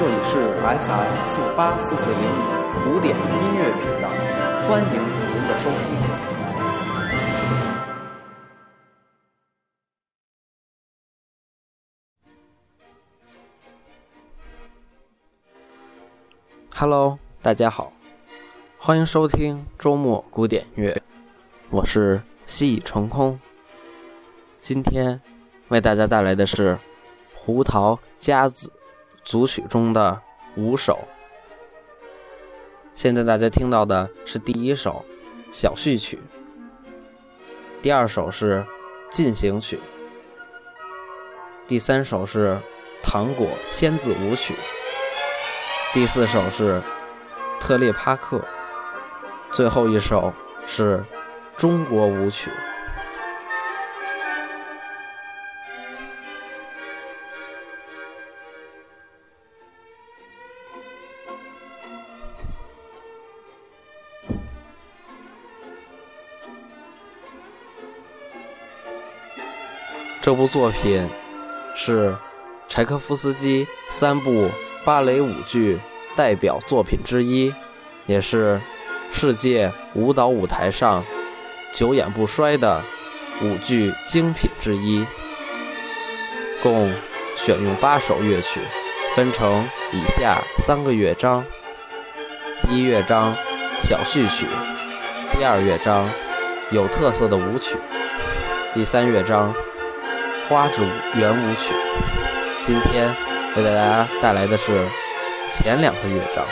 这里是 FM 四八四四零五古典音乐频道，欢迎您的收听。Hello，大家好，欢迎收听周末古典乐，我是西已成空。今天为大家带来的是胡桃夹子组曲中的五首。现在大家听到的是第一首小序曲，第二首是进行曲，第三首是糖果仙子舞曲，第四首是特列帕克，最后一首是中国舞曲。这部作品是柴可夫斯基三部芭蕾舞剧代表作品之一，也是世界舞蹈舞台上久演不衰的舞剧精品之一。共选用八首乐曲，分成以下三个乐章：第一乐章小序曲，第二乐章有特色的舞曲，第三乐章。花之舞圆舞曲，今天为大家带来的是前两个乐章。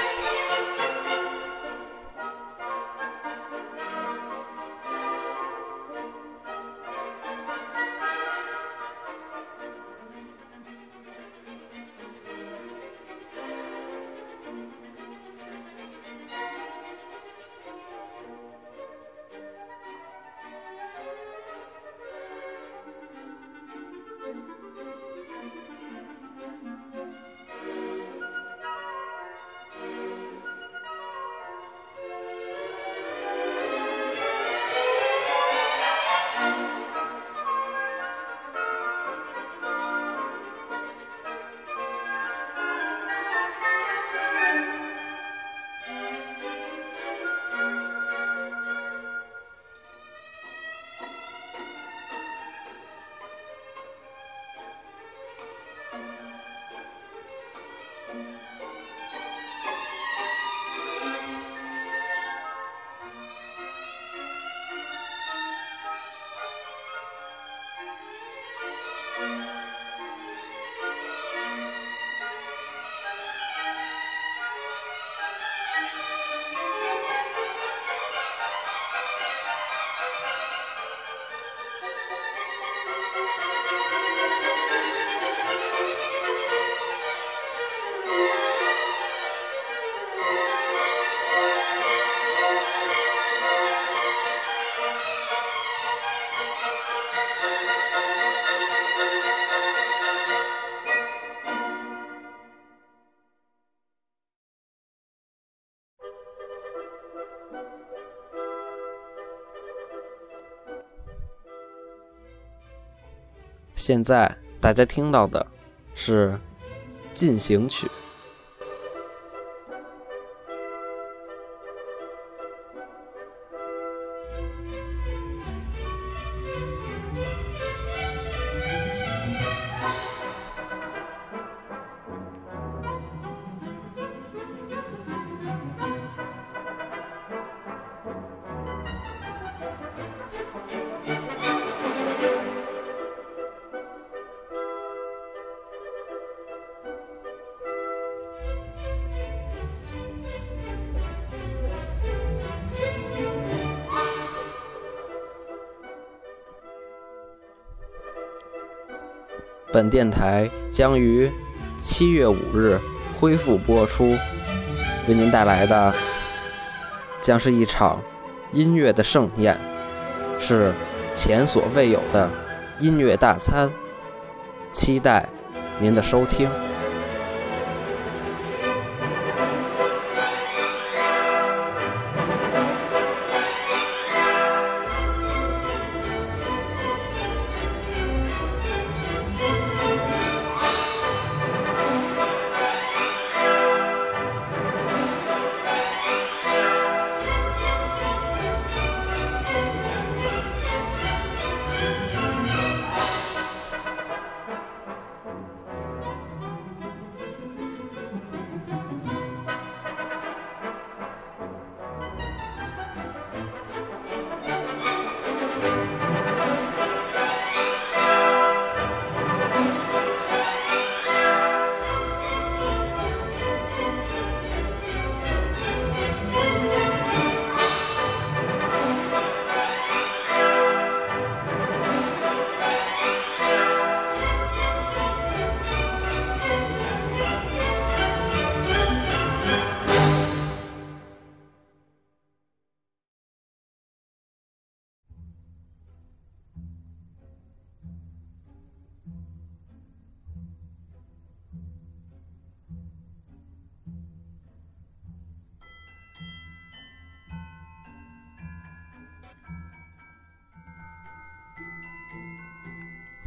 现在大家听到的是进行曲。本电台将于七月五日恢复播出，为您带来的将是一场音乐的盛宴，是前所未有的音乐大餐，期待您的收听。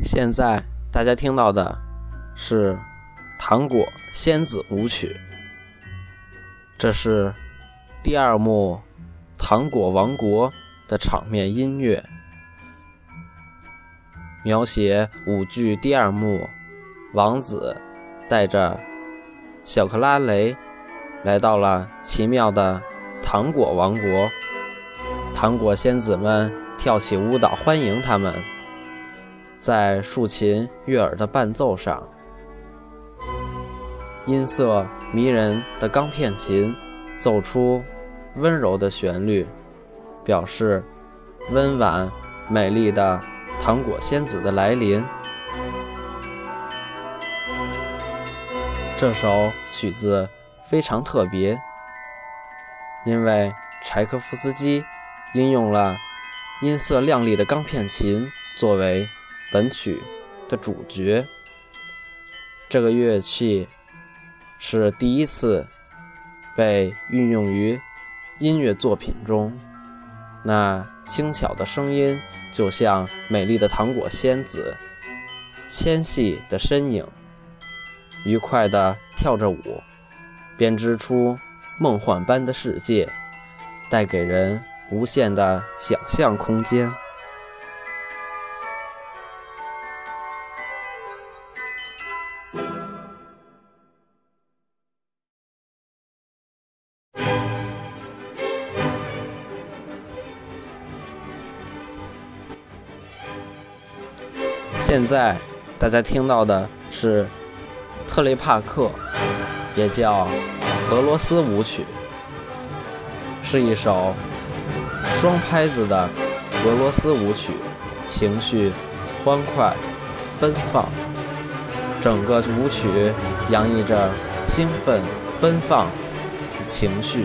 现在大家听到的是《糖果仙子舞曲》，这是第二幕《糖果王国》的场面音乐，描写舞剧第二幕，王子带着小克拉雷来到了奇妙的糖果王国，糖果仙子们跳起舞蹈欢迎他们。在竖琴悦耳的伴奏上，音色迷人的钢片琴奏出温柔的旋律，表示温婉美丽的糖果仙子的来临。这首曲子非常特别，因为柴可夫斯基应用了音色亮丽的钢片琴作为。本曲的主角，这个乐器是第一次被运用于音乐作品中。那轻巧的声音，就像美丽的糖果仙子，纤细的身影，愉快地跳着舞，编织出梦幻般的世界，带给人无限的想象空间。现在大家听到的是特雷帕克，也叫俄罗斯舞曲，是一首双拍子的俄罗斯舞曲，情绪欢快奔放，整个舞曲洋溢着兴奋奔放的情绪。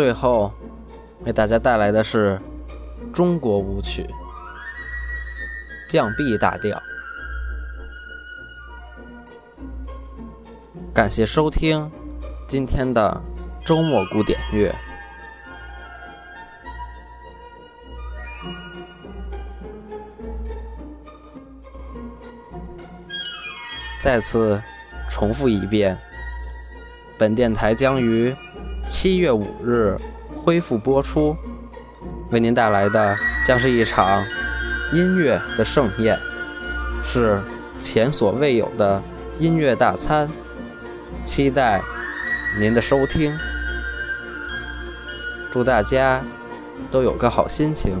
最后，为大家带来的是中国舞曲《降 B 大调》。感谢收听今天的周末古典乐。再次重复一遍，本电台将于。七月五日恢复播出，为您带来的将是一场音乐的盛宴，是前所未有的音乐大餐，期待您的收听，祝大家都有个好心情。